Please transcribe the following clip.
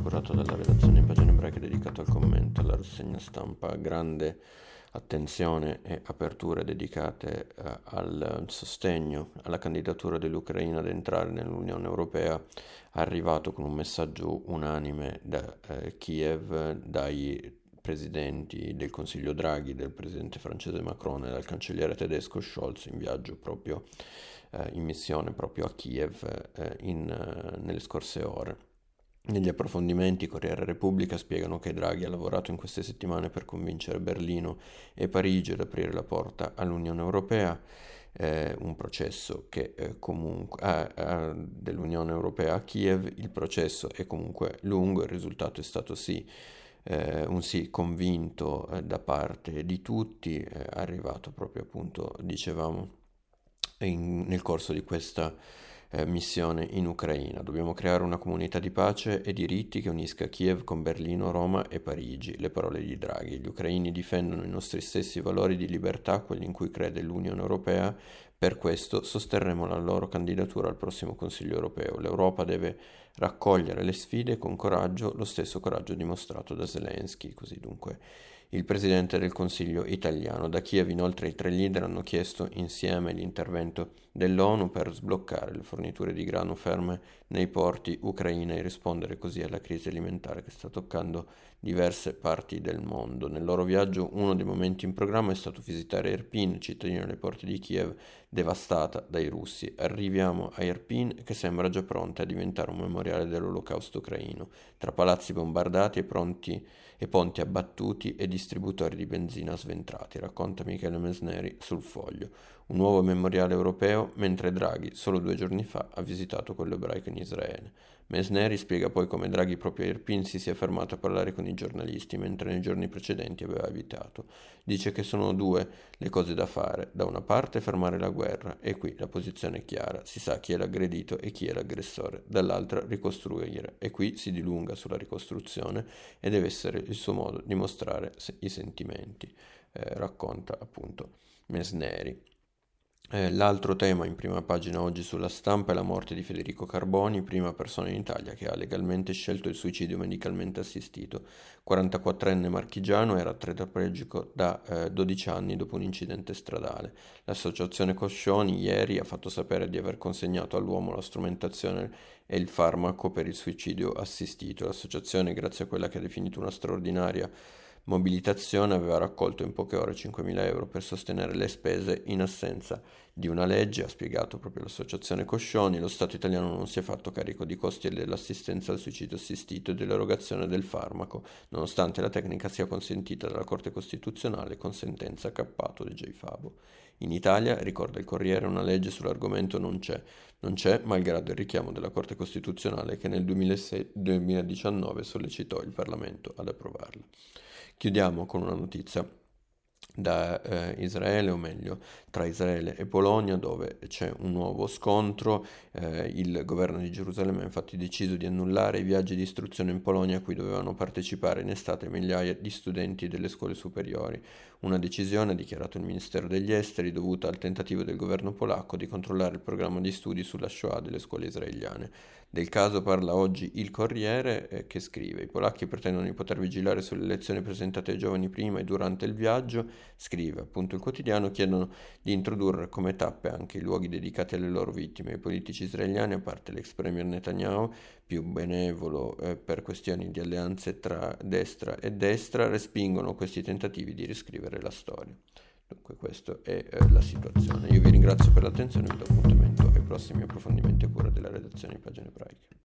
curato dalla redazione in pagina ebraica dedicato al commento alla rassegna stampa. Grande attenzione e aperture dedicate eh, al sostegno alla candidatura dell'Ucraina ad entrare nell'Unione Europea, arrivato con un messaggio unanime da eh, Kiev, dai presidenti del Consiglio Draghi, del presidente francese Macron e dal cancelliere tedesco Scholz in viaggio proprio eh, in missione proprio a Kiev eh, in, eh, nelle scorse ore. Negli approfondimenti Corriere Repubblica spiegano che Draghi ha lavorato in queste settimane per convincere Berlino e Parigi ad aprire la porta all'Unione Europea, eh, un processo che eh, comunque eh, dell'Unione Europea a Kiev, il processo è comunque lungo, il risultato è stato sì eh, un sì convinto eh, da parte di tutti, eh, arrivato proprio appunto, dicevamo, in, nel corso di questa eh, missione in Ucraina. Dobbiamo creare una comunità di pace e diritti che unisca Kiev con Berlino, Roma e Parigi. Le parole di Draghi. Gli ucraini difendono i nostri stessi valori di libertà, quelli in cui crede l'Unione Europea. Per questo sosterremo la loro candidatura al prossimo Consiglio europeo. L'Europa deve raccogliere le sfide con coraggio, lo stesso coraggio dimostrato da Zelensky. Così dunque il presidente del Consiglio italiano. Da Kiev inoltre i tre leader hanno chiesto insieme l'intervento dell'ONU per sbloccare le forniture di grano ferme nei porti ucraini e rispondere così alla crisi alimentare che sta toccando diverse parti del mondo. Nel loro viaggio uno dei momenti in programma è stato visitare Irpin, cittadina alle porte di Kiev devastata dai russi. Arriviamo a Irpin che sembra già pronta a diventare un memoriale dell'olocausto ucraino, tra palazzi bombardati e, pronti, e ponti abbattuti e distributori di benzina sventrati, racconta Michele Mesneri sul foglio. Un nuovo memoriale europeo, mentre Draghi solo due giorni fa ha visitato quello ebraico in Israele. Mesneri spiega poi come Draghi proprio a Irpin si sia fermato a parlare con i giornalisti, mentre nei giorni precedenti aveva evitato. Dice che sono due le cose da fare. Da una parte fermare la guerra, e qui la posizione è chiara, si sa chi è l'aggredito e chi è l'aggressore. Dall'altra ricostruire, e qui si dilunga sulla ricostruzione e deve essere il suo modo di mostrare i sentimenti. Eh, racconta appunto Mesneri. Eh, l'altro tema in prima pagina oggi sulla stampa è la morte di Federico Carboni, prima persona in Italia che ha legalmente scelto il suicidio medicalmente assistito. 44enne marchigiano era tetraplegico da eh, 12 anni dopo un incidente stradale. L'associazione Coscioni ieri ha fatto sapere di aver consegnato all'uomo la strumentazione e il farmaco per il suicidio assistito. L'associazione, grazie a quella che ha definito una straordinaria Mobilitazione aveva raccolto in poche ore 5.000 euro per sostenere le spese in assenza di una legge, ha spiegato proprio l'associazione Coscioni, lo Stato italiano non si è fatto carico di costi dell'assistenza al suicidio assistito e dell'erogazione del farmaco, nonostante la tecnica sia consentita dalla Corte Costituzionale con sentenza cappato di J. Fabo. In Italia, ricorda il Corriere, una legge sull'argomento non c'è. Non c'è, malgrado il richiamo della Corte Costituzionale che nel 2006, 2019 sollecitò il Parlamento ad approvarla. Chiudiamo con una notizia da eh, Israele, o meglio tra Israele e Polonia, dove c'è un nuovo scontro. Eh, il governo di Gerusalemme ha infatti deciso di annullare i viaggi di istruzione in Polonia a cui dovevano partecipare in estate migliaia di studenti delle scuole superiori. Una decisione, ha dichiarato il Ministero degli Esteri, dovuta al tentativo del governo polacco di controllare il programma di studi sulla Shoah delle scuole israeliane. Del caso parla oggi il Corriere eh, che scrive: I polacchi pretendono di poter vigilare sulle lezioni presentate ai giovani prima e durante il viaggio. Scrive appunto il quotidiano: chiedono di introdurre come tappe anche i luoghi dedicati alle loro vittime. I politici israeliani, a parte l'ex premier Netanyahu, più benevolo eh, per questioni di alleanze tra destra e destra, respingono questi tentativi di riscrivere la storia. Dunque questa è eh, la situazione. Io vi ringrazio per l'attenzione e vi do appuntamento ai prossimi approfondimenti a cura della redazione di Pagine Ebraiche.